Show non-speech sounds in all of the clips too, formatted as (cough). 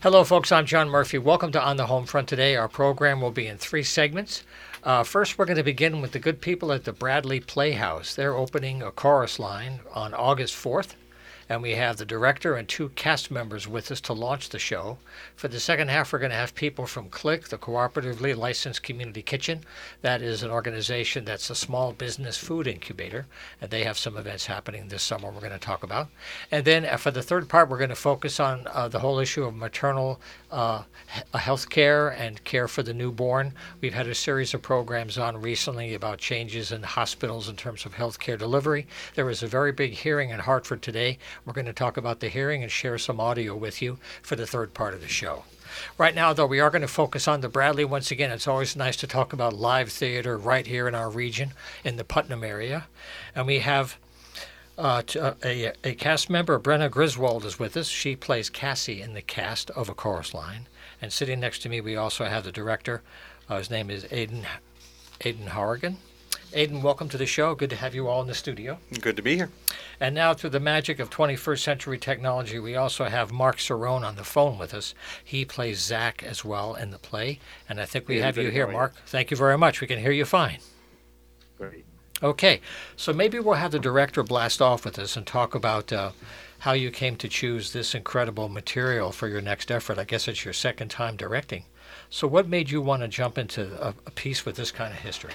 Hello, folks. I'm John Murphy. Welcome to On the Home Front today. Our program will be in three segments. Uh, first, we're going to begin with the good people at the Bradley Playhouse. They're opening a chorus line on August 4th and we have the director and two cast members with us to launch the show. For the second half, we're going to have people from CLICK, the Cooperatively Licensed Community Kitchen. That is an organization that's a small business food incubator, and they have some events happening this summer we're going to talk about. And then uh, for the third part, we're going to focus on uh, the whole issue of maternal uh, health care and care for the newborn. We've had a series of programs on recently about changes in hospitals in terms of health care delivery. There was a very big hearing in Hartford today we're going to talk about the hearing and share some audio with you for the third part of the show. Right now, though, we are going to focus on the Bradley once again. It's always nice to talk about live theater right here in our region, in the Putnam area. And we have uh, uh a, a cast member, Brenna Griswold, is with us. She plays Cassie in the cast of A Chorus Line. And sitting next to me, we also have the director. Uh, his name is Aiden, Aiden Horrigan. Aiden, welcome to the show. Good to have you all in the studio. Good to be here. And now, through the magic of 21st century technology, we also have Mark Cerrone on the phone with us. He plays Zach as well in the play. And I think we yeah, have you here, Mark. Thank you very much. We can hear you fine. Great. Okay, so maybe we'll have the director blast off with us and talk about uh, how you came to choose this incredible material for your next effort. I guess it's your second time directing. So, what made you want to jump into a, a piece with this kind of history?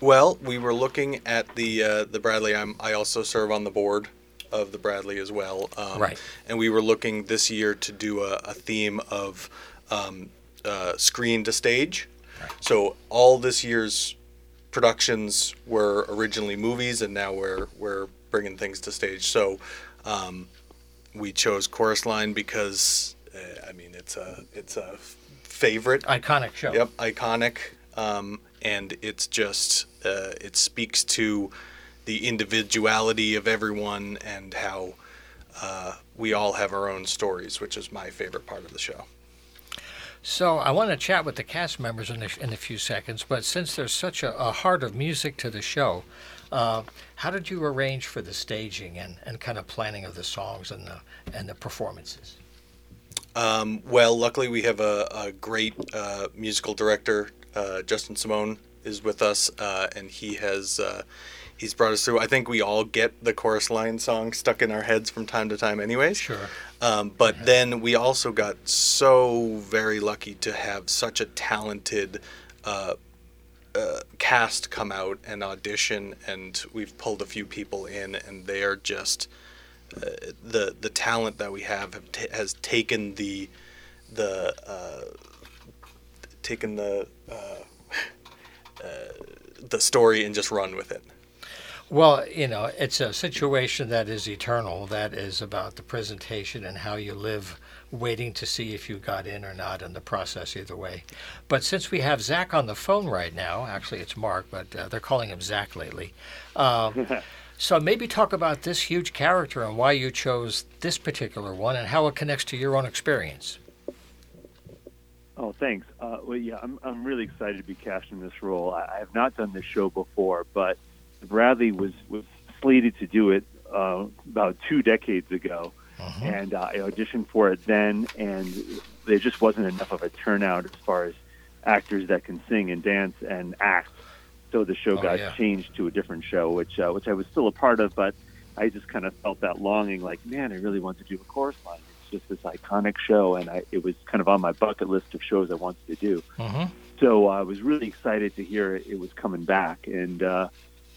Well, we were looking at the uh, the Bradley. I'm, I also serve on the board of the Bradley as well. Um, right. And we were looking this year to do a, a theme of um, uh, screen to stage. Right. So all this year's productions were originally movies, and now we're we're bringing things to stage. So um, we chose Chorus Line because uh, I mean it's a it's a favorite iconic show. Yep, iconic. Um, and it's just uh, it speaks to the individuality of everyone and how uh, we all have our own stories, which is my favorite part of the show. So I want to chat with the cast members in a, in a few seconds, but since there's such a, a heart of music to the show, uh, how did you arrange for the staging and, and kind of planning of the songs and the and the performances? Um, well, luckily we have a, a great uh, musical director, uh, Justin Simone is with us, uh, and he has uh, he's brought us through. I think we all get the chorus line song stuck in our heads from time to time, anyways. Sure. Um, but yeah. then we also got so very lucky to have such a talented uh, uh, cast come out and audition, and we've pulled a few people in, and they are just uh, the the talent that we have, have t- has taken the the taken the uh, (laughs) uh, the story and just run with it. Well, you know, it's a situation that is eternal. That is about the presentation and how you live, waiting to see if you got in or not in the process, either way. But since we have Zach on the phone right now, actually it's Mark, but uh, they're calling him Zach lately. Um, (laughs) so maybe talk about this huge character and why you chose this particular one and how it connects to your own experience. Oh, thanks. Uh, well, yeah, I'm I'm really excited to be cast in this role. I, I have not done this show before, but Bradley was was slated to do it uh, about two decades ago, uh-huh. and uh, I auditioned for it then, and there just wasn't enough of a turnout as far as actors that can sing and dance and act. So the show oh, got yeah. changed to a different show, which uh, which I was still a part of, but I just kind of felt that longing, like, man, I really want to do a chorus line It's just this iconic show, and I, it was kind of on my bucket list of shows I wanted to do. Mm-hmm. So I was really excited to hear it, it was coming back, and uh,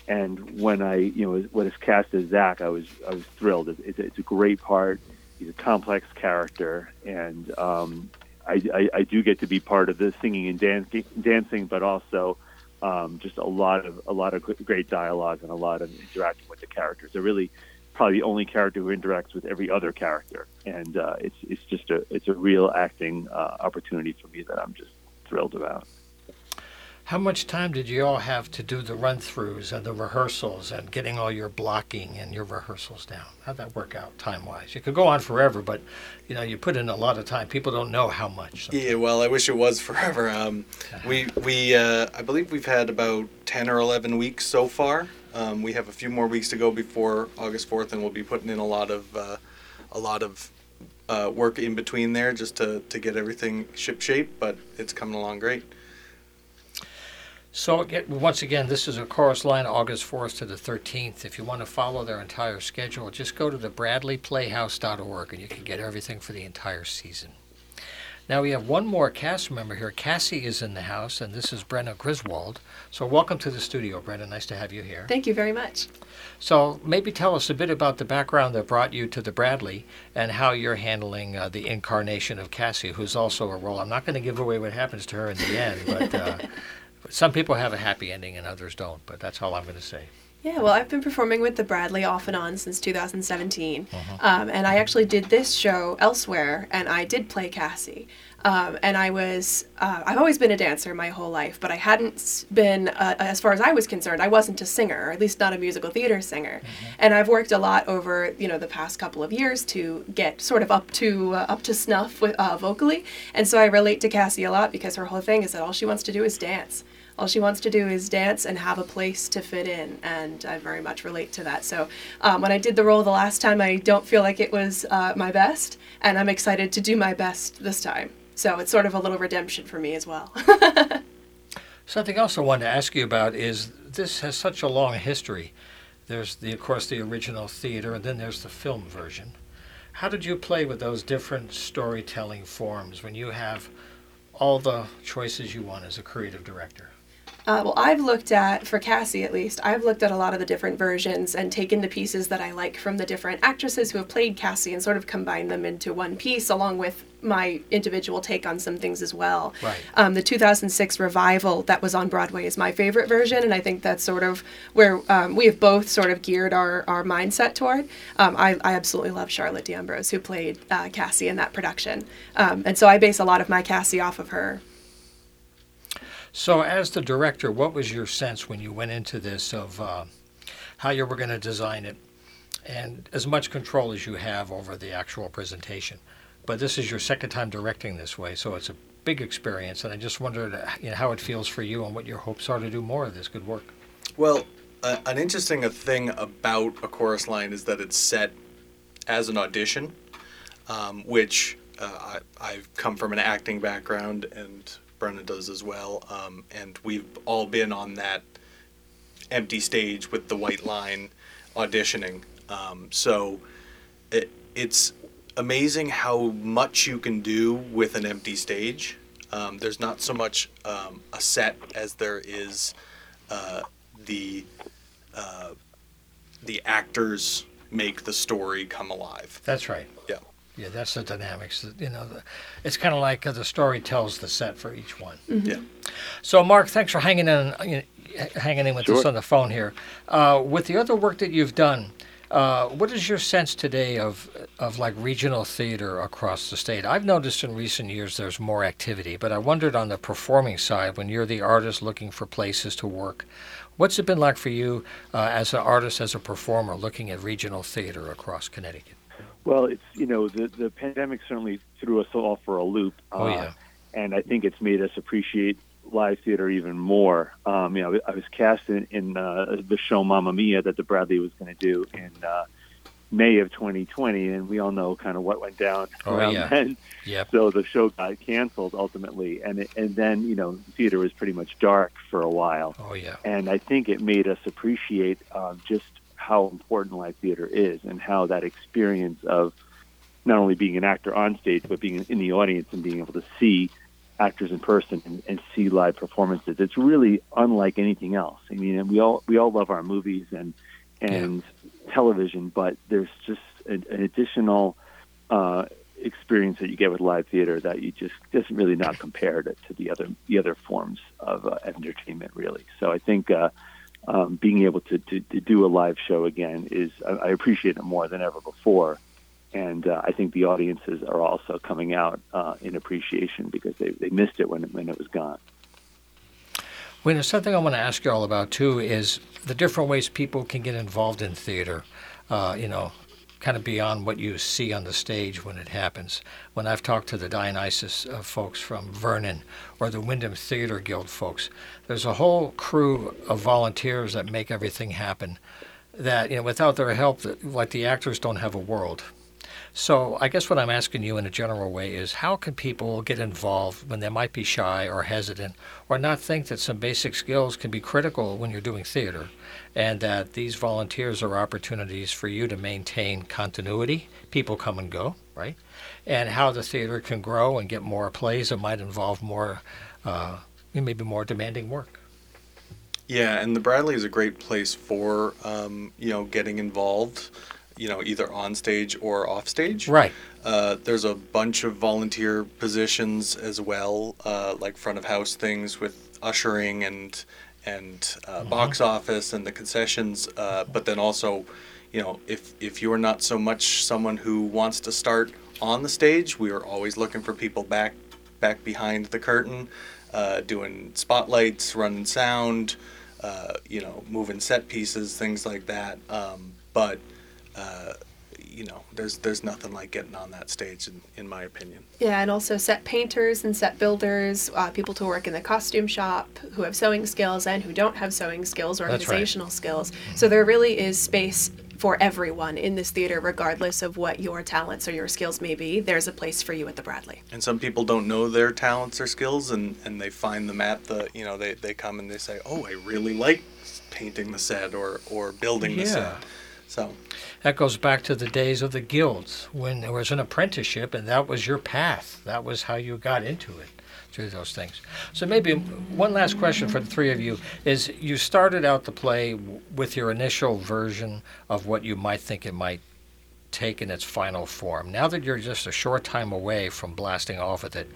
and when I you know when it's cast as Zach, I was I was thrilled. It's, it's a great part. He's a complex character, and um, I, I, I do get to be part of the singing and dancing, dancing, but also um, just a lot of a lot of great dialogue and a lot of interacting with the characters. I really probably the only character who interacts with every other character, and uh, it's it's just a it's a real acting uh, opportunity for me that I'm just thrilled about. How much time did you all have to do the run throughs and the rehearsals and getting all your blocking and your rehearsals down? How'd that work out time wise? You could go on forever, but you know you put in a lot of time. People don't know how much. Sometimes. Yeah, well, I wish it was (laughs) forever. Um, we we uh, I believe we've had about ten or eleven weeks so far. Um, we have a few more weeks to go before August fourth, and we'll be putting in a lot of uh, a lot of uh, work in between there just to, to get everything ship shape, but it's coming along great. So again, once again, this is a chorus line August 4th to the 13th. If you want to follow their entire schedule, just go to the bradleyplayhouse.org and you can get everything for the entire season. Now we have one more cast member here. Cassie is in the house, and this is Brenna Griswold. So welcome to the studio, Brenna. Nice to have you here. Thank you very much. So maybe tell us a bit about the background that brought you to the Bradley and how you're handling uh, the incarnation of Cassie, who's also a role. I'm not going to give away what happens to her in the end, but uh, some people have a happy ending and others don't. But that's all I'm going to say. Yeah, well, I've been performing with the Bradley off and on since 2017. Uh-huh. Um, and I actually did this show elsewhere, and I did play Cassie. Um, and I was, uh, I've always been a dancer my whole life, but I hadn't been, uh, as far as I was concerned, I wasn't a singer, or at least not a musical theater singer. Mm-hmm. And I've worked a lot over, you know, the past couple of years to get sort of up to uh, up to snuff with uh, vocally. And so I relate to Cassie a lot because her whole thing is that all she wants to do is dance all she wants to do is dance and have a place to fit in and i very much relate to that. So um, when i did the role the last time i don't feel like it was uh, my best and i'm excited to do my best this time. So it's sort of a little redemption for me as well. (laughs) Something else i wanted to ask you about is this has such a long history. There's the of course the original theater and then there's the film version. How did you play with those different storytelling forms when you have all the choices you want as a creative director uh, well, I've looked at, for Cassie at least, I've looked at a lot of the different versions and taken the pieces that I like from the different actresses who have played Cassie and sort of combined them into one piece, along with my individual take on some things as well. Right. Um, the 2006 revival that was on Broadway is my favorite version, and I think that's sort of where um, we have both sort of geared our, our mindset toward. Um, I, I absolutely love Charlotte d'Amboise, who played uh, Cassie in that production. Um, and so I base a lot of my Cassie off of her. So, as the director, what was your sense when you went into this of uh, how you were going to design it, and as much control as you have over the actual presentation? But this is your second time directing this way, so it's a big experience, and I just wondered uh, you know, how it feels for you and what your hopes are to do more of this good work. Well, uh, an interesting thing about a chorus line is that it's set as an audition, um, which uh, I, I've come from an acting background and Brenna does as well. Um, and we've all been on that empty stage with the white line auditioning. Um, so it, it's amazing how much you can do with an empty stage. Um, there's not so much um, a set as there is uh, the uh, the actors make the story come alive. That's right. Yeah. Yeah, that's the dynamics. You know, the, it's kind of like uh, the story tells the set for each one. Mm-hmm. Yeah. So, Mark, thanks for hanging in, you know, hanging in with sure. us on the phone here. Uh, with the other work that you've done, uh, what is your sense today of of like regional theater across the state? I've noticed in recent years there's more activity, but I wondered on the performing side, when you're the artist looking for places to work, what's it been like for you uh, as an artist, as a performer, looking at regional theater across Connecticut? Well, it's you know the the pandemic certainly threw us all for a loop. Oh yeah. Uh, and I think it's made us appreciate live theater even more. Um, you know, I was cast in, in uh, the show Mamma Mia that the Bradley was going to do in uh, May of 2020, and we all know kind of what went down oh, around yeah. then. Yep. So the show got canceled ultimately, and it, and then you know theater was pretty much dark for a while. Oh yeah. And I think it made us appreciate uh, just how important live theater is and how that experience of not only being an actor on stage but being in the audience and being able to see actors in person and, and see live performances. It's really unlike anything else. I mean we all we all love our movies and and yeah. television but there's just an, an additional uh, experience that you get with live theater that you just doesn't really not compare to, to the other the other forms of uh, entertainment really. So i think uh, um, being able to, to, to, do a live show again is I, I appreciate it more than ever before. And uh, I think the audiences are also coming out uh, in appreciation because they, they missed it when it, when it was gone. Well, there's something I want to ask you all about too is the different ways people can get involved in theater. Uh, you know, kind of beyond what you see on the stage when it happens. When I've talked to the Dionysus uh, folks from Vernon or the Windham Theater Guild folks, there's a whole crew of volunteers that make everything happen. That you know, without their help, like the actors don't have a world. So I guess what I'm asking you in a general way is how can people get involved when they might be shy or hesitant or not think that some basic skills can be critical when you're doing theater and that these volunteers are opportunities for you to maintain continuity. People come and go, right? And how the theater can grow and get more plays that might involve more, uh, maybe more demanding work. Yeah, and the Bradley is a great place for um, you know getting involved, you know either on stage or off stage. Right. Uh, there's a bunch of volunteer positions as well, uh, like front of house things with ushering and and uh, Mm-hmm. box office and the concessions. Uh, but then also, you know, if if you're not so much someone who wants to start on the stage, we are always looking for people back back behind the curtain, uh, doing spotlights, running sound, uh, you know, moving set pieces, things like that. Um, but uh, you know, there's there's nothing like getting on that stage, in, in my opinion. Yeah, and also set painters and set builders, uh, people to work in the costume shop who have sewing skills and who don't have sewing skills, right. organizational skills. So there really is space for everyone in this theater, regardless of what your talents or your skills may be. There's a place for you at the Bradley. And some people don't know their talents or skills, and, and they find them at the, you know, they, they come and they say, oh, I really like painting the set or, or building the Yeah. set. So, That goes back to the days of the guilds when there was an apprenticeship and that was your path. That was how you got into it through those things. So maybe one last question for the three of you is you started out the play w- with your initial version of what you might think it might take in its final form. Now that you're just a short time away from blasting off with it,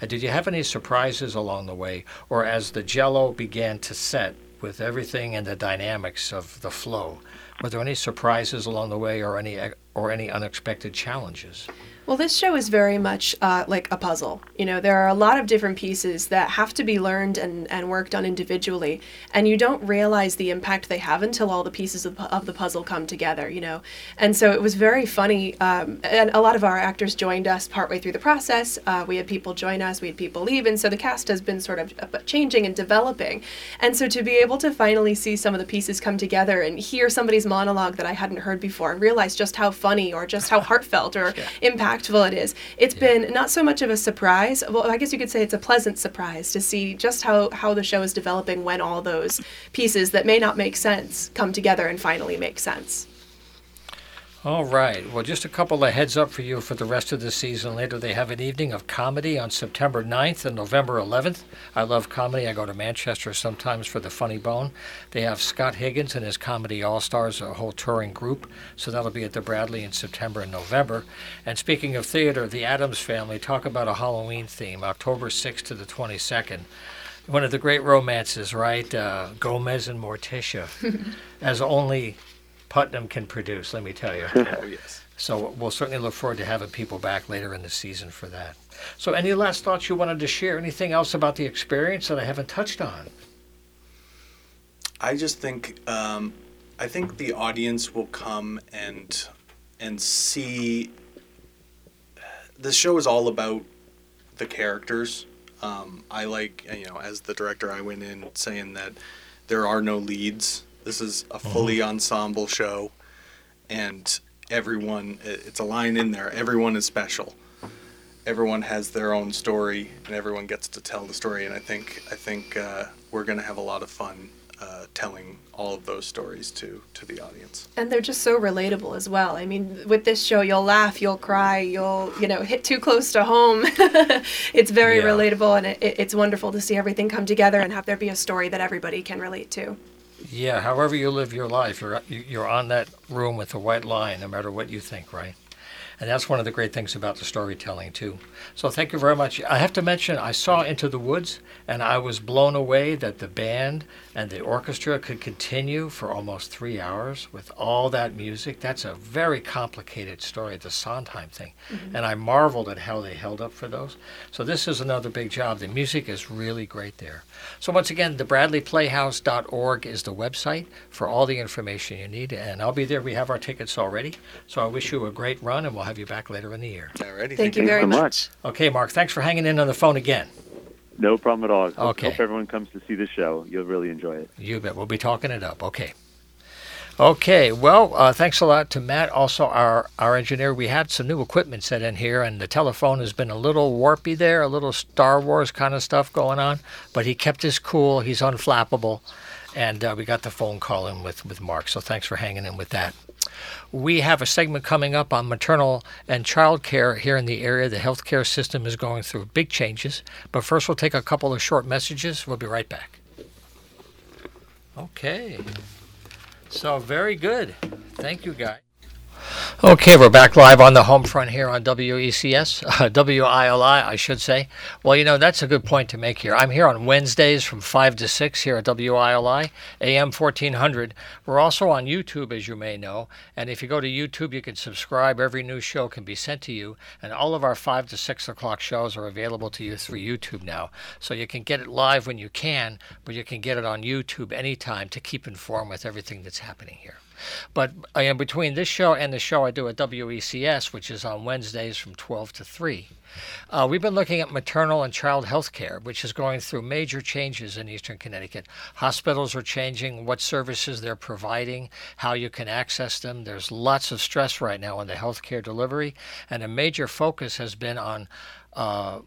uh, did you have any surprises along the way or as the jello began to set with everything and the dynamics of the flow? Were there any surprises along the way, or any or any unexpected challenges? Well, this show is very much uh, like a puzzle. You know, there are a lot of different pieces that have to be learned and, and worked on individually, and you don't realize the impact they have until all the pieces of, of the puzzle come together, you know. And so it was very funny, um, and a lot of our actors joined us partway through the process. Uh, we had people join us, we had people leave, and so the cast has been sort of uh, changing and developing. And so to be able to finally see some of the pieces come together and hear somebody's monologue that I hadn't heard before and realize just how funny or just how (laughs) heartfelt or impactful it is. It's been not so much of a surprise. Well, I guess you could say it's a pleasant surprise to see just how, how the show is developing when all those pieces that may not make sense come together and finally make sense. All right. Well, just a couple of heads up for you for the rest of the season. Later, they have an evening of comedy on September 9th and November 11th. I love comedy. I go to Manchester sometimes for the Funny Bone. They have Scott Higgins and his Comedy All Stars, a whole touring group. So that'll be at the Bradley in September and November. And speaking of theater, the Addams family talk about a Halloween theme, October 6th to the 22nd. One of the great romances, right? Uh, Gomez and Morticia, (laughs) as only Putnam can produce, let me tell you. (laughs) oh, yes. So we'll certainly look forward to having people back later in the season for that. So, any last thoughts you wanted to share? Anything else about the experience that I haven't touched on? I just think um, I think the audience will come and and see. This show is all about the characters. Um, I like you know as the director, I went in saying that there are no leads. This is a fully ensemble show, and everyone, it's a line in there. Everyone is special. Everyone has their own story, and everyone gets to tell the story. And I think I think uh, we're going to have a lot of fun uh, telling all of those stories to to the audience. And they're just so relatable as well. I mean, with this show, you'll laugh, you'll cry, you'll, you know, hit too close to home. (laughs) it's very Yeah. relatable, and it, it- it's wonderful to see everything come together and have there be a story that everybody can relate to. Yeah, however you live your life, you're you're on that room with a white line, no matter what you think, right? And that's one of the great things about the storytelling too. So thank you very much. I have to mention I saw Into the Woods and I was blown away that the band and the orchestra could continue for almost three hours with all that music. That's a very complicated story, the Sondheim thing. Mm-hmm. And I marveled at how they held up for those. So this is another big job. The music is really great there. So once again, the bradleyplayhouse.org is the website for all the information you need. And I'll be there. We have our tickets already. So I wish you a great run and we'll have you back later in the year. Alrighty. Thank you very so much. much. Okay, Mark, thanks for hanging in on the phone again. No problem at all. Hope, Okay. hope everyone comes to see the show. You'll really enjoy it. You bet. We'll be talking it up. Okay. Okay, well, uh, thanks a lot to Matt, also our, our engineer. We had some new equipment set in here, and the telephone has been a little warpy there, a little Star Wars kind of stuff going on, but he kept his cool. He's unflappable, and uh, we got the phone call in with, with Mark, so thanks for hanging in with that. We have a segment coming up on maternal and child care here in the area. The healthcare system is going through big changes, but first we'll take a couple of short messages. We'll be right back. Okay. So very good. Thank you, guys. Okay, we're back live on the home front here on WECS, uh, (laughs) WILI, I should say. Well, you know, that's a good point to make here. I'm here on Wednesdays from 5 to 6 here at WILI, AM 1400. We're also on YouTube, as you may know. And if you go to YouTube, you can subscribe. Every new show can be sent to you. And all of our 5 to 6 o'clock shows are available to you through YouTube now. So you can get it live when you can, but you can get it on YouTube anytime to keep informed with everything that's happening here. But uh, between this show and the show I do at WECS, which is on Wednesdays from 12 to 3, uh, we've been looking at maternal and child health care, which is going through major changes in eastern Connecticut. Hospitals are changing what services they're providing, how you can access them. There's lots of stress right now on the healthcare delivery, and a major focus has been on. Uh,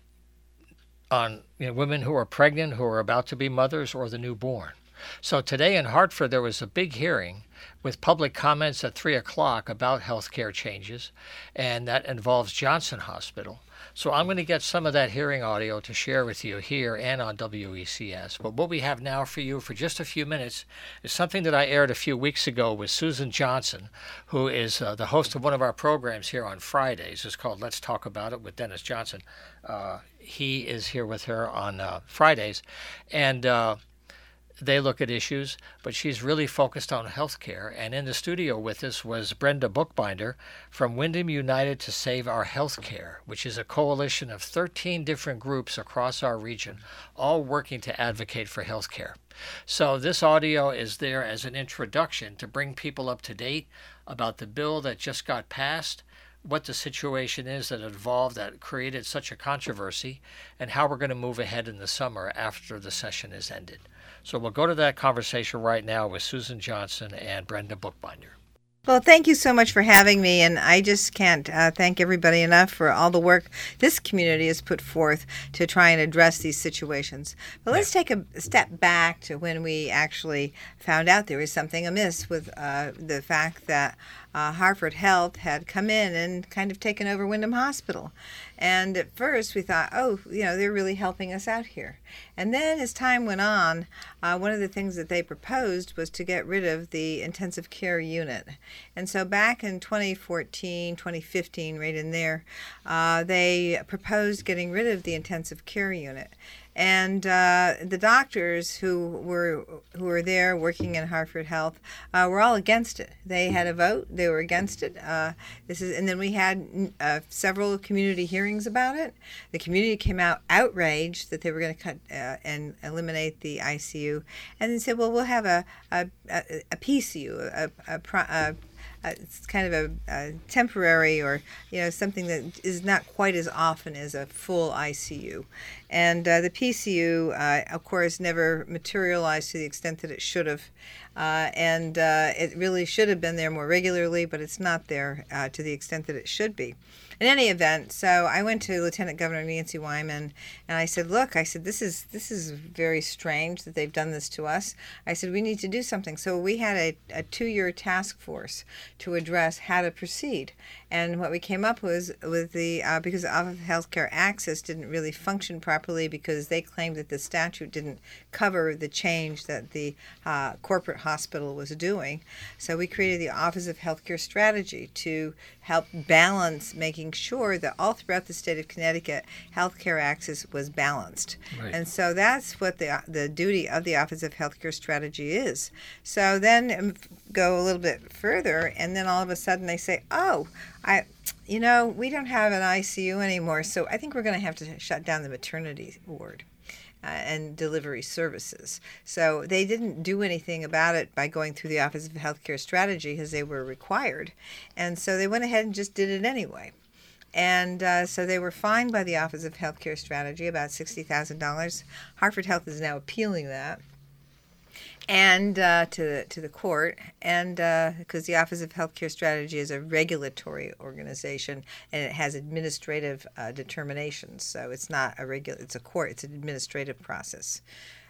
on you know, women who are pregnant, who are about to be mothers, or the newborn. So today in Hartford, there was a big hearing with public comments at 3 o'clock about healthcare changes, and that involves Johnson Hospital. So I'm going to get some of that hearing audio to share with you here and on WECS. But what we have now for you for just a few minutes is something that I aired a few weeks ago with Susan Johnson, who is uh, the host of one of our programs here on Fridays. It's called Let's Talk About It with Dennis Johnson. Uh, he is here with her on uh, Fridays. And uh, they look at issues, but she's really focused on healthcare. And in the studio with us was Brenda Bookbinder from Windham United to Save Our Healthcare, which is a coalition of 13 different groups across our region, all working to advocate for healthcare. So this audio is there as an introduction to bring people up to date about the bill that just got passed what the situation is that evolved that created such a controversy and how we're going to move ahead in the summer after the session is ended. So we'll go to that conversation right now with Susan Johnson and Brenda Bookbinder. Well, thank you so much for having me, and I just can't uh, thank everybody enough for all the work this community has put forth to try and address these situations. But let's take a step back to when we actually found out there was something amiss with uh, the fact that uh, Hartford Health had come in and kind of taken over Windham Hospital. And at first we thought, oh, you know, they're really helping us out here. And then as time went on, uh, one of the things that they proposed was to get rid of the intensive care unit. And so back in 2014, 2015, right in there, uh, they proposed getting rid of the intensive care unit and uh, the doctors who were who were there working in Hartford Health uh, were all against it. They had a vote; they were against it. Uh, this is, and then we had uh, several community hearings about it. The community came out outraged that they were going to cut uh, and eliminate the ICU, and then said, "Well, we'll have a a, a, PCU, a, a, a uh, it's kind of a, a, temporary or you know something that is not quite as often as a full ICU. And uh, the PCU, uh, of course, never materialized to the extent that it should have. Uh, and uh, it really should have been there more regularly, but it's not there uh, to the extent that it should be in any event, so I went to Lieutenant Governor Nancy Wyman and I said, "Look, I said this is this is very strange that they've done this to us. I said we need to do something." So we had a, a two-year task force to address how to proceed, and what we came up was with the uh, because of Healthcare Access didn't really function properly because they claimed that the statute didn't cover the change that the uh, corporate hospital was doing. So we created the Office of Healthcare Strategy to help balance making sure that all throughout the state of Connecticut, healthcare access was balanced. Right. And so that's what the, the duty of the Office of Healthcare Strategy is. So then um, go a little bit further, and then all of a sudden they say, oh, I, you know, we don't have an ICU anymore, so I think we're going to have to shut down the maternity ward uh, and delivery services. So they didn't do anything about it by going through the Office of Healthcare Strategy because they were required. And so they went ahead and just did it anyway. And uh, so they were fined by the Office of Healthcare Strategy about $60,000. Hartford Health is now appealing that. And uh, to the, to the court, and because the Office of Healthcare Strategy is a regulatory organization and it has administrative uh, determinations, so it's not a regular. It's a court. It's an administrative process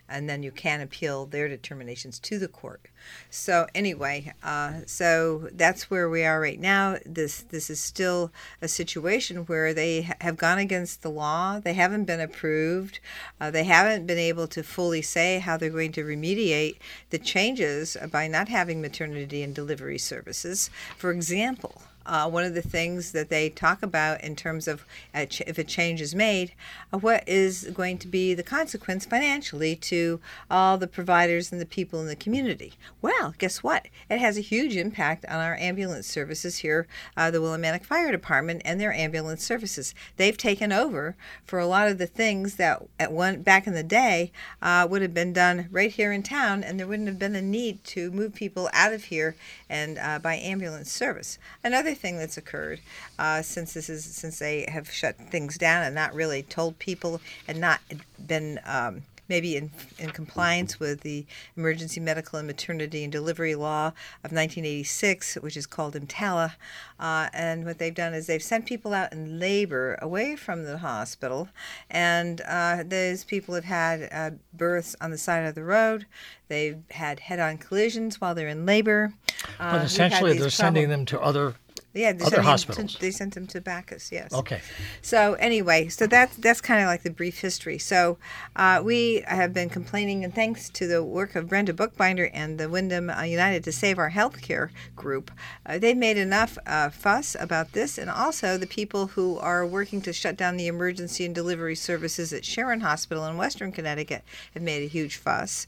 and then you can appeal their determinations to the court. So anyway, uh, so that's where we are right now. This this is still a situation where they ha- have gone against the law. They haven't been approved. Uh, they haven't been able to fully say how they're going to remediate the changes by not having maternity and delivery services. For example uh, one of the things that they talk about in terms of uh, ch- if a change is made, uh, what is going to be the consequence financially to all the providers and the people in the community. Well, guess what? It has a huge impact on our ambulance services here, uh, the Willimantic Fire Department and their ambulance services. They've taken over for a lot of the things that at one back in the day uh, would have been done right here in town, and there wouldn't have been a need to move people out of here and uh, by ambulance service. Another thing that's occurred uh, since this is since they have shut things down and not really told people and not been um, maybe in, in compliance with the Emergency Medical and Maternity and Delivery Law of 1986, which is called EMTALA. Uh, and what they've done is they've sent people out in labor away from the hospital, and uh, those people have had uh, births on the side of the road. They've had head-on collisions while they're in labor. But Uh, essentially, they're sending them to other. Yeah, they other sent him hospitals. To, they sent him to Backus. Yes. Okay. So anyway, so that's that's kind of like the brief history. So uh, we have been complaining, and thanks to the work of Brenda Bookbinder and the Windham uh, United to Save Our Healthcare group, uh, they've made enough uh, fuss about this, and also the people who are working to shut down the emergency and delivery services at Sharon Hospital in Western Connecticut have made a huge fuss.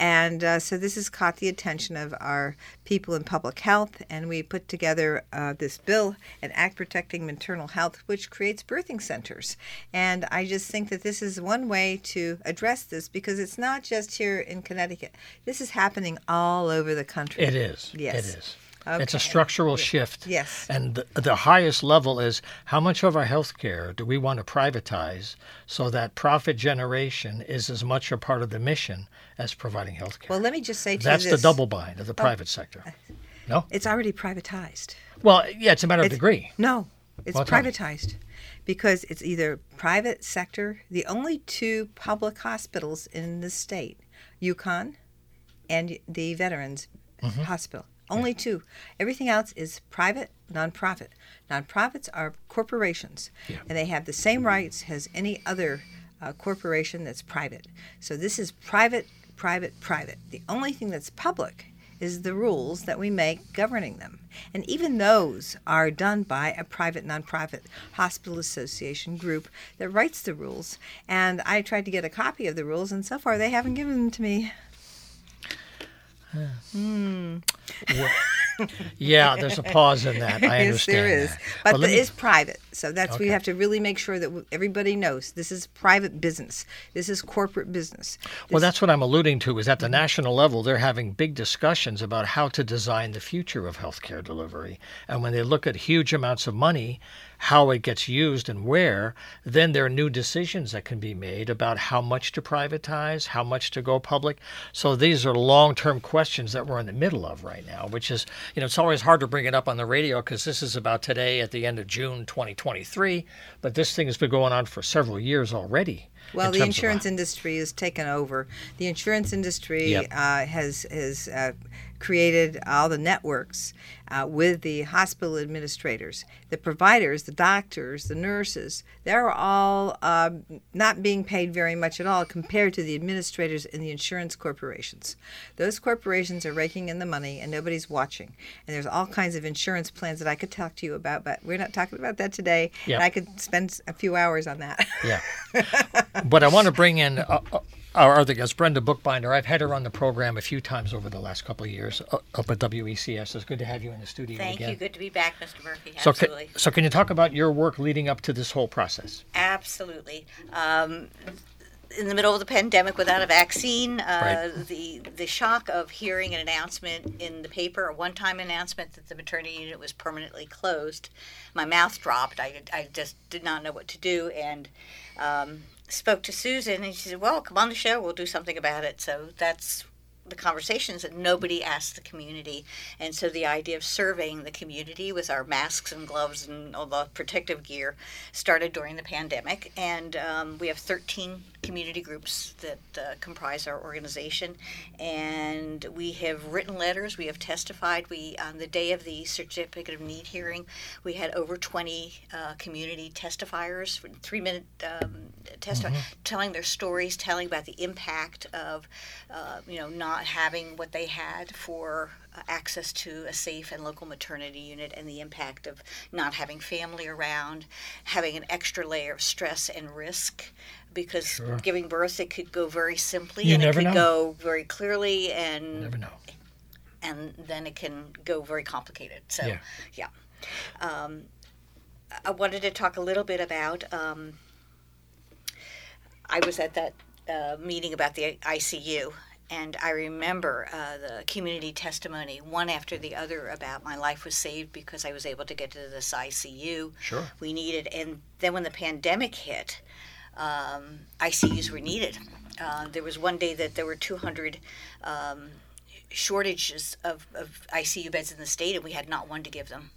And uh, so this has caught the attention of our people in public health, and we put together uh, this bill, an act protecting maternal health, which creates birthing centers. And I just think that this is one way to address this because it's not just here in Connecticut. This is happening all over the country. It is. Yes. It is. It's a Okay. structural shift. Yes. And the, the highest level is how much of our health care do we want to privatize so that profit generation is as much a part of the mission as providing health care? Well, let me just say to That's the. Oh. double bind of the private sector. No? It's already privatized. Well, yeah, it's a matter of It's- degree. No, it's Well, privatized because it's either private sector. The only two public hospitals in the state, UConn and the Veterans Mm-hmm. Hospital. Only two. Everything else is private, nonprofit. Nonprofits are corporations, and they have the same rights as any other uh, corporation that's private. So this is private, private, private. The only thing that's public is the rules that we make governing them. And even those are done by a private nonprofit hospital association group that writes the rules. And I tried to get a copy of the rules, and so far they haven't given them to me. Yeah, there's a pause in that. I understand. (laughs) yes, there is. that. But let it me- is private. So that's we have to really make sure that everybody knows this is private business. This is corporate business. Well, that's what I'm alluding to. Is at the national level, they're having big discussions about how to design the future of healthcare delivery. And when they look at huge amounts of money, how it gets used and where, then there are new decisions that can be made about how much to privatize, how much to go public. So these are long-term questions that we're in the middle of right now, which is, you know, it's always hard to bring it up on the radio because this is about today at the end of June 2023, but this thing has been going on for several years already. Well, in the insurance industry has taken over. The insurance industry Yep. uh, has has uh, created all the networks uh, with the hospital administrators, the providers, the doctors, the nurses. They're all um not being paid very much at all compared to the administrators in the insurance corporations. Those corporations are raking in the money, and nobody's watching. And there's all kinds of insurance plans that I could talk to you about, but we're not talking about that today. Yep. And I could spend a few hours on that. Yeah. (laughs) but I want to bring in uh, our other guest, Brenda Bookbinder. I've had her on the program a few times over the last couple of years uh, up at WECS. It's good to have you in the studio Thank again. you. Good to be back, Mr. Murphy. So, ca- Absolutely. so can you talk about your work leading up to this whole process? Absolutely. Um, in the middle of the pandemic without a vaccine, uh, Right. the the shock of hearing an announcement in the paper, a one-time announcement that the maternity unit was permanently closed, my mouth dropped. I, I just did not know what to do, and um, spoke to Susan, and she said, "Well, come on the show. We'll do something about it." So that's the conversations that nobody asked the community. And so the idea of surveying the community with our masks and gloves and all the protective gear started during the pandemic. And um, we have 13 community groups that uh, comprise our organization. And we have written letters, we have testified. We, on the day of the certificate of need hearing, we had over 20 uh, community testifiers, three minute um, testify, telling their stories, telling about the impact of, uh, you know, not having what they had for uh, access to a safe and local maternity unit and the impact of not having family around, having an extra layer of stress and risk because Sure. giving birth it could go very simply You and it could know. go very clearly and Never know. and then it can go very complicated. So, Yeah. yeah. Um, I wanted to talk a little bit about. Um, I was at that uh, meeting about the ICU, and I remember uh, the community testimony, one after the other, about my life was saved because I was able to get to this ICU. Sure. We needed, and then when the pandemic hit, um, ICUs were needed. Uh, there was one day that there were 200 um, shortages of, of ICU beds in the state, and we had not one to give them.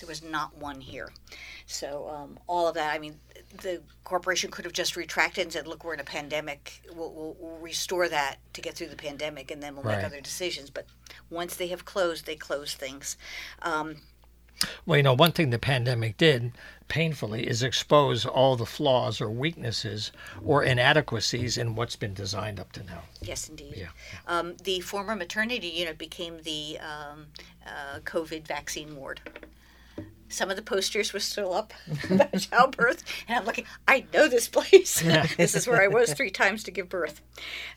There was not one here. So um, all of that, I mean, the corporation could have just retracted and said, "Look, we're in a pandemic. We'll, we'll, we'll restore that to get through the pandemic, and then we'll Right. make other decisions." But once they have closed, they close things. Um, Well, you know, one thing the pandemic did painfully is expose all the flaws or weaknesses or inadequacies in what's been designed up to now. yes, indeed. Yeah. Um, the former maternity unit became the um, uh, COVID vaccine ward. Some of the posters were still up (laughs) about childbirth, and I'm looking. I know this place. (laughs) this is where I was three times to give birth.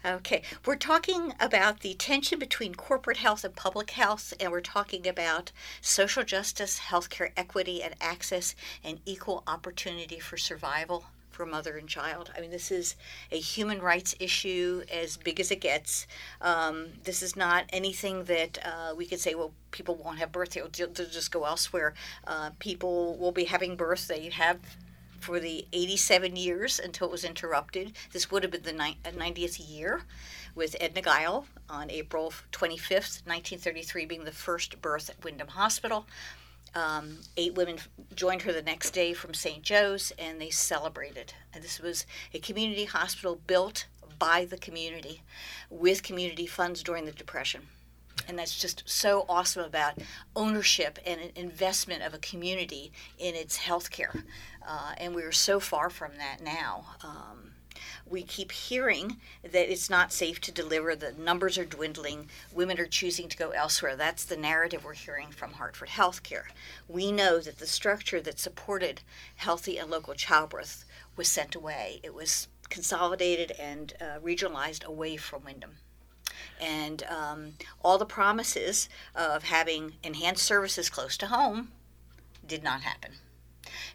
Okay, we're talking about the tension between corporate health and public health, and we're talking about social justice, healthcare equity and access, and equal opportunity for survival for mother and child. I mean, this is a human rights issue as big as it gets. Um, this is not anything that uh, we could say, well, people won't have birth, they'll, they'll just go elsewhere. Uh, people will be having birth. They have for the 87 years until it was interrupted. This would have been the ni- uh, 90th year with Edna Guile on April 25th, 1933, being the first birth at Windham Hospital. Um, eight women joined her the next day from St. Joe's and they celebrated. And this was a community hospital built by the community with community funds during the Depression. And that's just so awesome about ownership and an investment of a community in its healthcare. Uh, and we're so far from that now. Um, we keep hearing that it's not safe to deliver, the numbers are dwindling, women are choosing to go elsewhere. That's the narrative we're hearing from Hartford Healthcare. We know that the structure that supported healthy and local childbirth was sent away. It was consolidated and uh, regionalized away from Windham. And um, all the promises of having enhanced services close to home did not happen.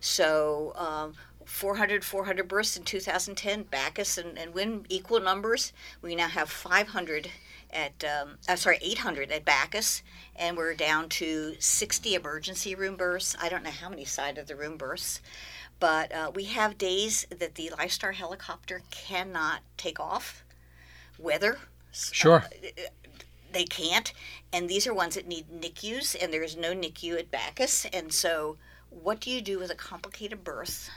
So, um, 400, 400 births in 2010, Backus and, and Wynn equal numbers. We now have 500 at, um, I'm sorry, 800 at Backus, and we're down to 60 emergency room births. I don't know how many side of the room births, but uh, we have days that the Lifestar helicopter cannot take off. Weather. Sure. They can't, and these are ones that need NICUs, and there is no NICU at Backus, and so what do you do with a complicated birth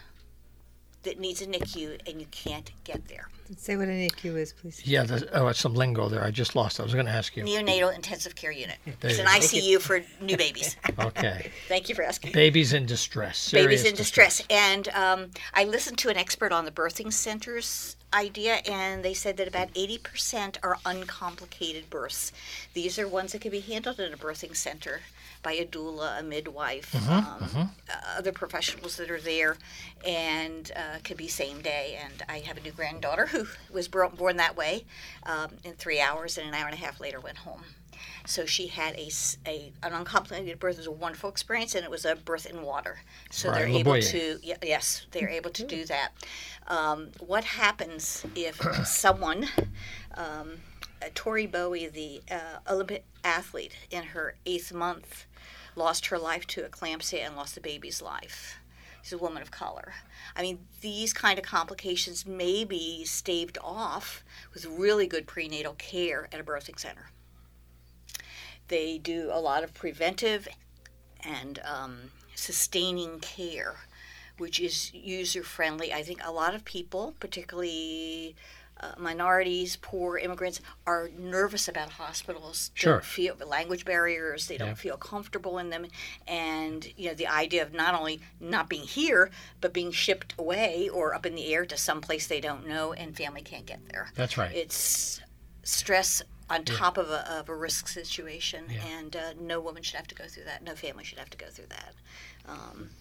that needs a NICU and you can't get there? Say what an NICU is, please. Yeah, there's, oh, it's some lingo there. I just lost. it. I was going to ask you. Neonatal intensive care unit. There It's an. ICU for new babies. (laughs) Okay. Thank you for asking. Babies in distress. Babies serious in distress. And um, I listened to an expert on the birthing centers idea, and they said that about 80% are uncomplicated births. These are ones that can be handled in a birthing center by a doula, a midwife, um, uh, other professionals that are there, and uh, could be same day. And I have a new granddaughter who was born that way um, in three hours, and an hour and a half later went home. So she had a, a- an uncomplicated birth. It was a wonderful experience, and it was a birth in water. So Right, they're able Leboyer. to yes, they're able to do that. Um, what happens if (coughs) someone, um, uh, Tori Bowie, the uh, Olympic athlete, in her eighth month, lost her life to eclampsia and lost the baby's life? She's a woman of color. I mean, these kind of complications may be staved off with really good prenatal care at a birthing center. They do a lot of preventive and um, sustaining care, which is user friendly. I think a lot of people, particularly uh, minorities, poor immigrants, are nervous about hospitals. Sure. Don't feel language barriers. They don't Yeah. feel comfortable in them, and you know the idea of not only not being here but being shipped away or up in the air to some place they don't know, and family can't get there. That's right. It's stress on top of a, of a risk situation, and uh, no woman should have to go through that. No family should have to go through that. Um,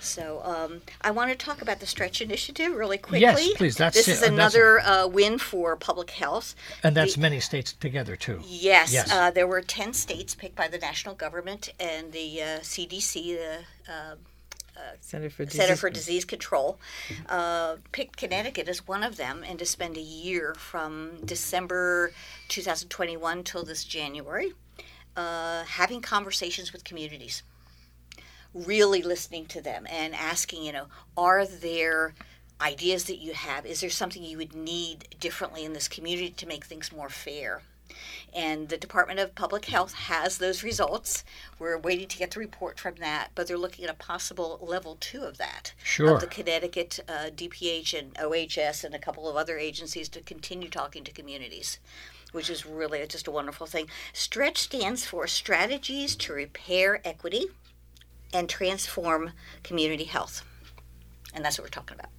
so um, I want to talk about the Stretch Initiative really quickly. Yes, please. That's this it. is Uh, another uh, win for public health. And that's The- many states together too. Yes, Yes. Uh, there were 10 states picked by the national government and the uh, CDC, the uh, Center for Disease. Center for Disease Control, uh, picked Connecticut as one of them and to spend a year from December 2021 till this January uh, having conversations with communities, really listening to them and asking, you know, are there ideas that you have? Is there something you would need differently in this community to make things more fair? And the Department of Public Health has those results. We're waiting to get the report from that, but they're looking at a possible level two of that. Sure. Of the Connecticut uh, DPH and OHS and a couple of other agencies to continue talking to communities, which is really just a wonderful thing. STRETCH stands for Strategies to Repair Equity and Transform Community Health. And that's what we're talking about.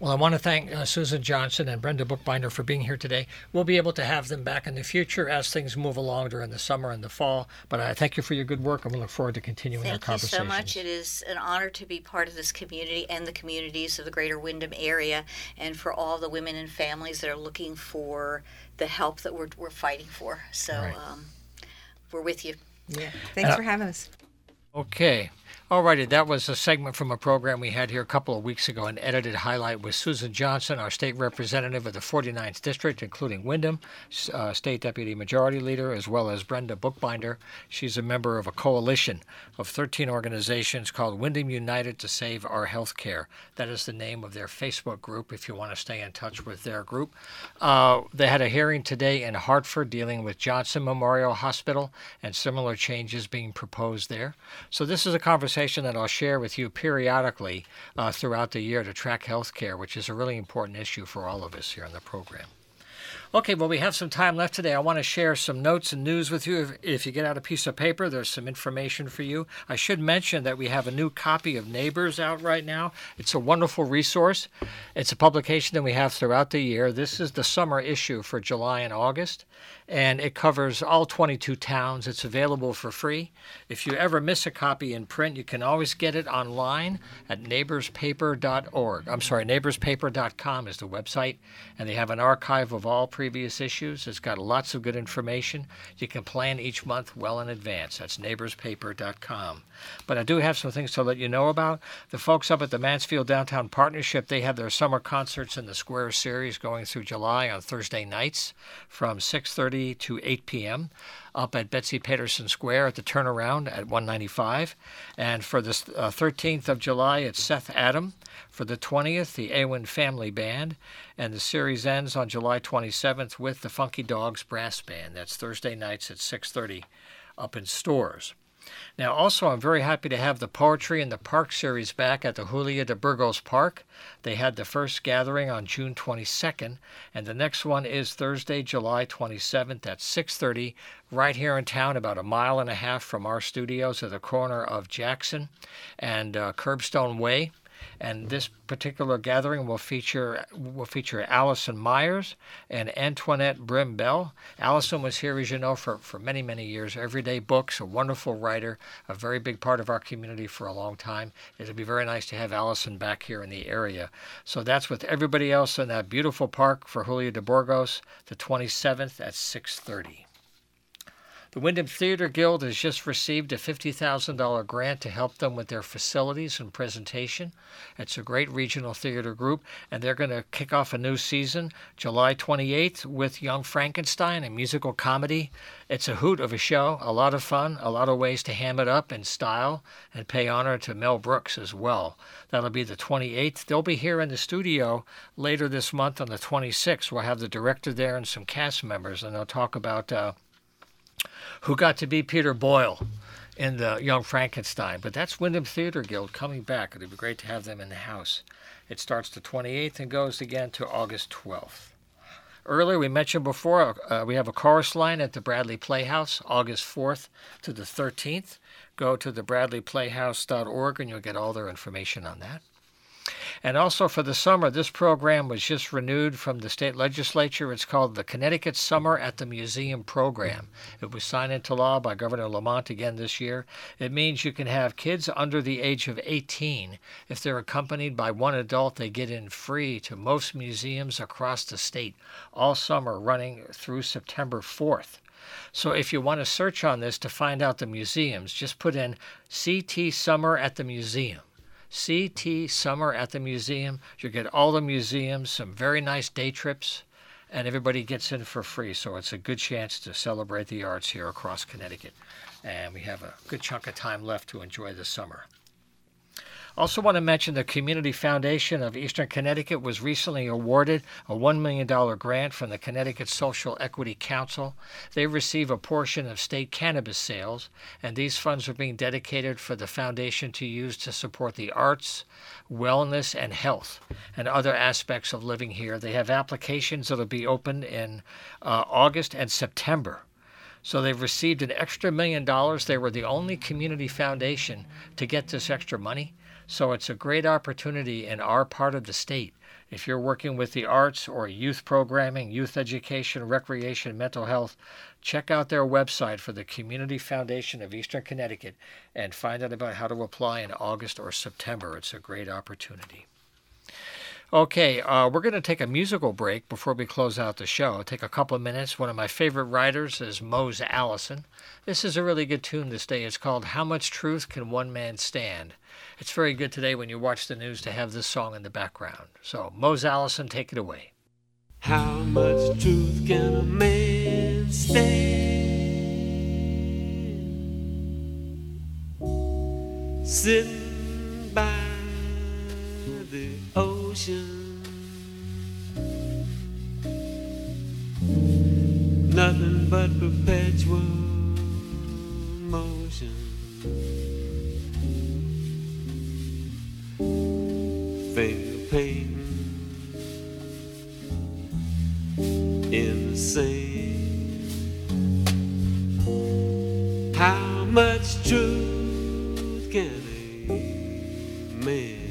Well, I want to thank uh, Susan Johnson and Brenda Bookbinder for being here today. We'll be able to have them back in the future as things move along during the summer and the fall. But I thank you for your good work, and we look forward to continuing our conversation. Thank you so much. It is an honor to be part of this community and the communities of the greater Windham area, and for all the women and families that are looking for the help that we're, we're fighting for. So Right. um, we're with you. Yeah. Thanks for having us. Okay. Alrighty, that was a segment from a program we had here a couple of weeks ago, an edited highlight with Susan Johnson, our state representative of the 49th District, including Windham, uh, State Deputy Majority Leader, as well as Brenda Bookbinder. She's a member of a coalition of 13 organizations called Windham United to Save Our Health Care. That is the name of their Facebook group if you want to stay in touch with their group. Uh, they had a hearing today in Hartford dealing with Johnson Memorial Hospital and similar changes being proposed there. So, this is a conversation that I'll share with you periodically uh, throughout the year to track healthcare, which is a really important issue for all of us here on the program. Okay, well, we have some time left today. I want to share some notes and news with you. If, if you get out a piece of paper, there's some information for you. I should mention that we have a new copy of Neighbors out right now. It's a wonderful resource. It's a publication that we have throughout the year. This is the summer issue for July and August, and it covers all 22 towns. It's available for free. If you ever miss a copy in print, you can always get it online at neighborspaper.org. I'm sorry, neighborspaper.com is the website, and they have an archive of all previous issues. It's got lots of good information. You can plan each month well in advance. That's neighborspaper.com. But I do have some things to let you know about. The folks up at the Mansfield Downtown Partnership, they have their summer concerts in the Square Series going through July on Thursday nights from 6:30 to 8 p.m. up at Betsy Paterson Square at the turnaround at 195. And for the uh, 13th of July, it's Seth Adam. For the 20th, the Awin Family Band. And the series ends on July 27th with the Funky Dogs Brass Band. That's Thursday nights at 6:30 up in Storrs. Now, also, I'm very happy to have the Poetry in the Park series back at the Julia de Burgos Park. They had the first gathering on June 22nd, and the next one is Thursday, July 27th at 6:30, right here in town, about a mile and a half from our studios at the corner of Jackson and uh, Curbstone Way. And this particular gathering will feature will feature Allison Myers and Antoinette Brim Bell. Allison was here, as you know, for, for many, many years. Everyday Books, a wonderful writer, a very big part of our community for a long time. It'll be very nice to have Allison back here in the area. So that's with everybody else in that beautiful park for Julia de Burgos, the 27th at 6:30. The Windham Theater Guild has just received a $50,000 grant to help them with their facilities and presentation. It's a great regional theater group, and they're going to kick off a new season July 28th with Young Frankenstein, a musical comedy. It's a hoot of a show, a lot of fun, a lot of ways to ham it up in style, and pay honor to Mel Brooks as well. That'll be the 28th. They'll be here in the studio later this month on the 26th. We'll have the director there and some cast members, and they'll talk about. Uh, who got to be Peter Boyle in the Young Frankenstein. But that's Windham Theater Guild coming back. It'd be great to have them in the house. It starts the 28th and goes again to August 12th. Earlier, we mentioned before, uh, we have a chorus line at the Bradley Playhouse, August 4th to the 13th. Go to the bradleyplayhouse.org and you'll get all their information on that. And also for the summer, this program was just renewed from the state legislature. It's called the Connecticut Summer at the Museum Program. It was signed into law by Governor Lamont again this year. It means you can have kids under the age of 18. If they're accompanied by one adult, they get in free to most museums across the state all summer, running through September 4th. So if you want to search on this to find out the museums, just put in CT Summer at the Museum. CT Summer at the Museum. You get all the museums, some very nice day trips, and everybody gets in for free. So it's a good chance to celebrate the arts here across Connecticut. And we have a good chunk of time left to enjoy the summer. Also, want to mention the Community Foundation of Eastern Connecticut was recently awarded a $1 million grant from the Connecticut Social Equity Council. They receive a portion of state cannabis sales, and these funds are being dedicated for the foundation to use to support the arts, wellness, and health, and other aspects of living here. They have applications that will be open in uh, August and September. So they've received an extra million dollars. They were the only community foundation to get this extra money. So it's a great opportunity in our part of the state. If you're working with the arts or youth programming, youth education, recreation, mental health, check out their website for the Community Foundation of Eastern Connecticut and find out about how to apply in August or September. It's a great opportunity. Okay, uh, we're going to take a musical break before we close out the show. Take a couple of minutes. One of my favorite writers is Mose Allison. This is a really good tune this day. It's called How Much Truth Can One Man Stand? It's very good today when you watch the news to have this song in the background. So, Mose Allison, take it away. How much truth can a man stand? Sitting by the ocean, nothing but perpetual motion. Finger painting in the sand. How much truth can a man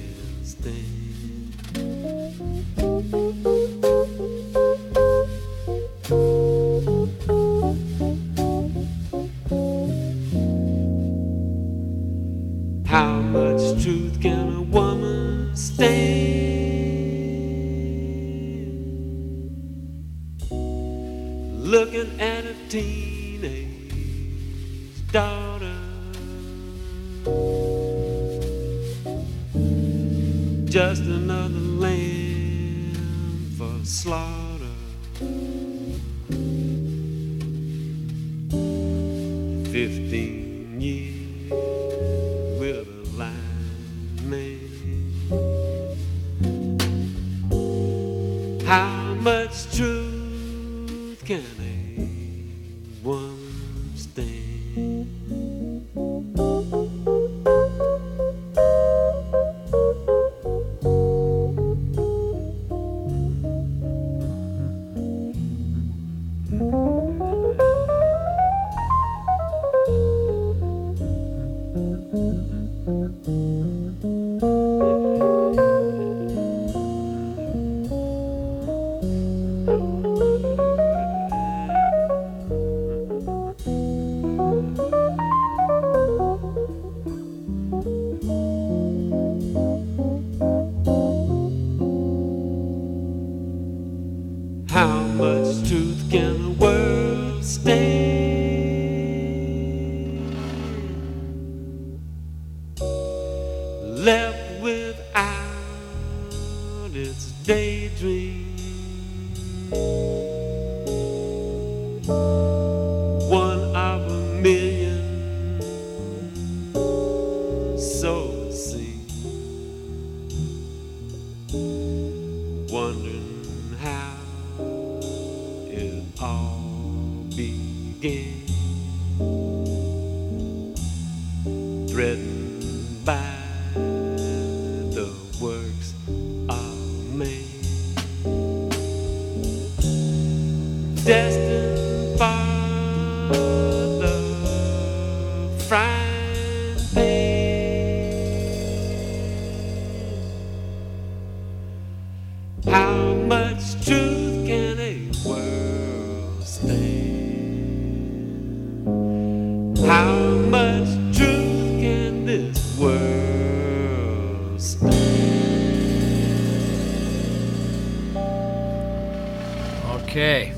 Okay.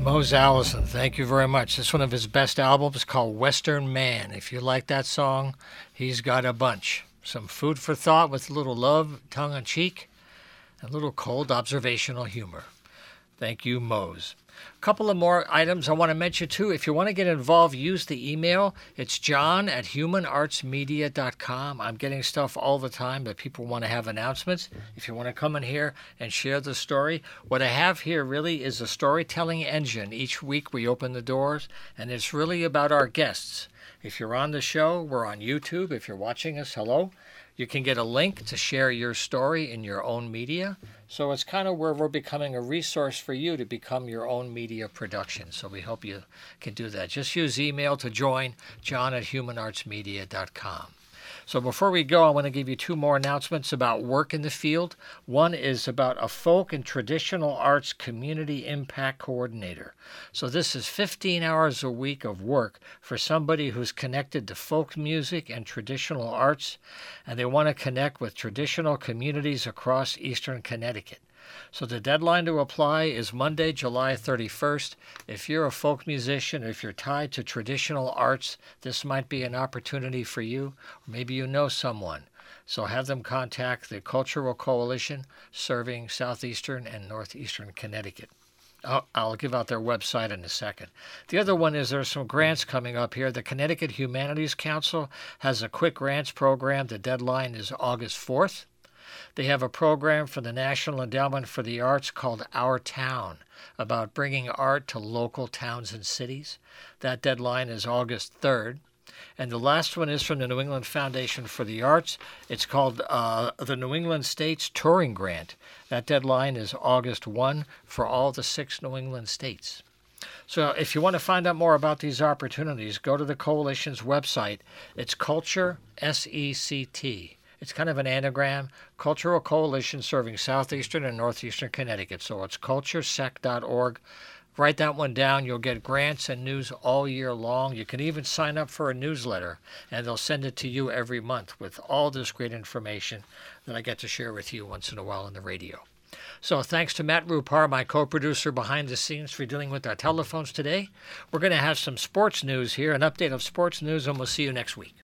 Mose Allison, thank you very much. This is one of his best albums called Western Man. If you like that song, he's got a bunch. Some food for thought with a little love, tongue in cheek, and a little cold observational humor. Thank you, Mose. A couple of more items I want to mention too. If you want to get involved, use the email. It's john at humanartsmedia.com. I'm getting stuff all the time that people want to have announcements. If you want to come in here and share the story, what I have here really is a storytelling engine. Each week we open the doors, and it's really about our guests. If you're on the show, we're on YouTube. If you're watching us, hello. You can get a link to share your story in your own media. So it's kind of where we're becoming a resource for you to become your own media production. So we hope you can do that. Just use email to join john at humanartsmedia.com. So before we go, I want to give you two more announcements about work in the field. One is about a folk and traditional arts community impact coordinator. So this is 15 hours a week of work for somebody who's connected to folk music and traditional arts, and they want to connect with traditional communities across eastern Connecticut. So the deadline to apply is Monday, July 31st. If you're a folk musician, or if you're tied to traditional arts, this might be an opportunity for you. Maybe you know someone. So have them contact the Cultural Coalition serving southeastern and northeastern Connecticut. I'll, I'll give out their website in a second. The other one is there's some grants coming up here. The Connecticut Humanities Council has a quick grants program. The deadline is August 4th. They have a program for the National Endowment for the Arts called Our Town about bringing art to local towns and cities. That deadline is August 3rd. And the last one is from the New England Foundation for the Arts. It's called uh, the New England States Touring Grant. That deadline is August 1 for all the six New England states. So if you want to find out more about these opportunities, go to the coalition's website. It's Culture S E C T. It's kind of an anagram, Cultural Coalition serving southeastern and northeastern Connecticut. So it's culturesec.org. Write that one down. You'll get grants and news all year long. You can even sign up for a newsletter, and they'll send it to you every month with all this great information that I get to share with you once in a while on the radio. So thanks to Matt Rupar, my co-producer behind the scenes, for dealing with our telephones today. We're going to have some sports news here, an update of sports news, and we'll see you next week.